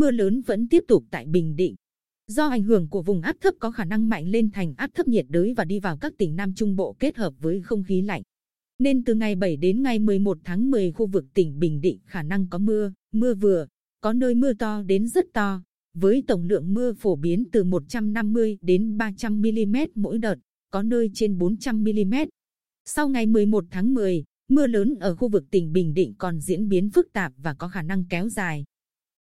mưa lớn vẫn tiếp tục tại Bình Định. Do ảnh hưởng của vùng áp thấp có khả năng mạnh lên thành áp thấp nhiệt đới và đi vào các tỉnh Nam Trung Bộ kết hợp với không khí lạnh. Nên từ ngày 7 đến ngày 11 tháng 10 khu vực tỉnh Bình Định khả năng có mưa, mưa vừa, có nơi mưa to đến rất to, với tổng lượng mưa phổ biến từ 150 đến 300 mm mỗi đợt, có nơi trên 400 mm. Sau ngày 11 tháng 10, mưa lớn ở khu vực tỉnh Bình Định còn diễn biến phức tạp và có khả năng kéo dài.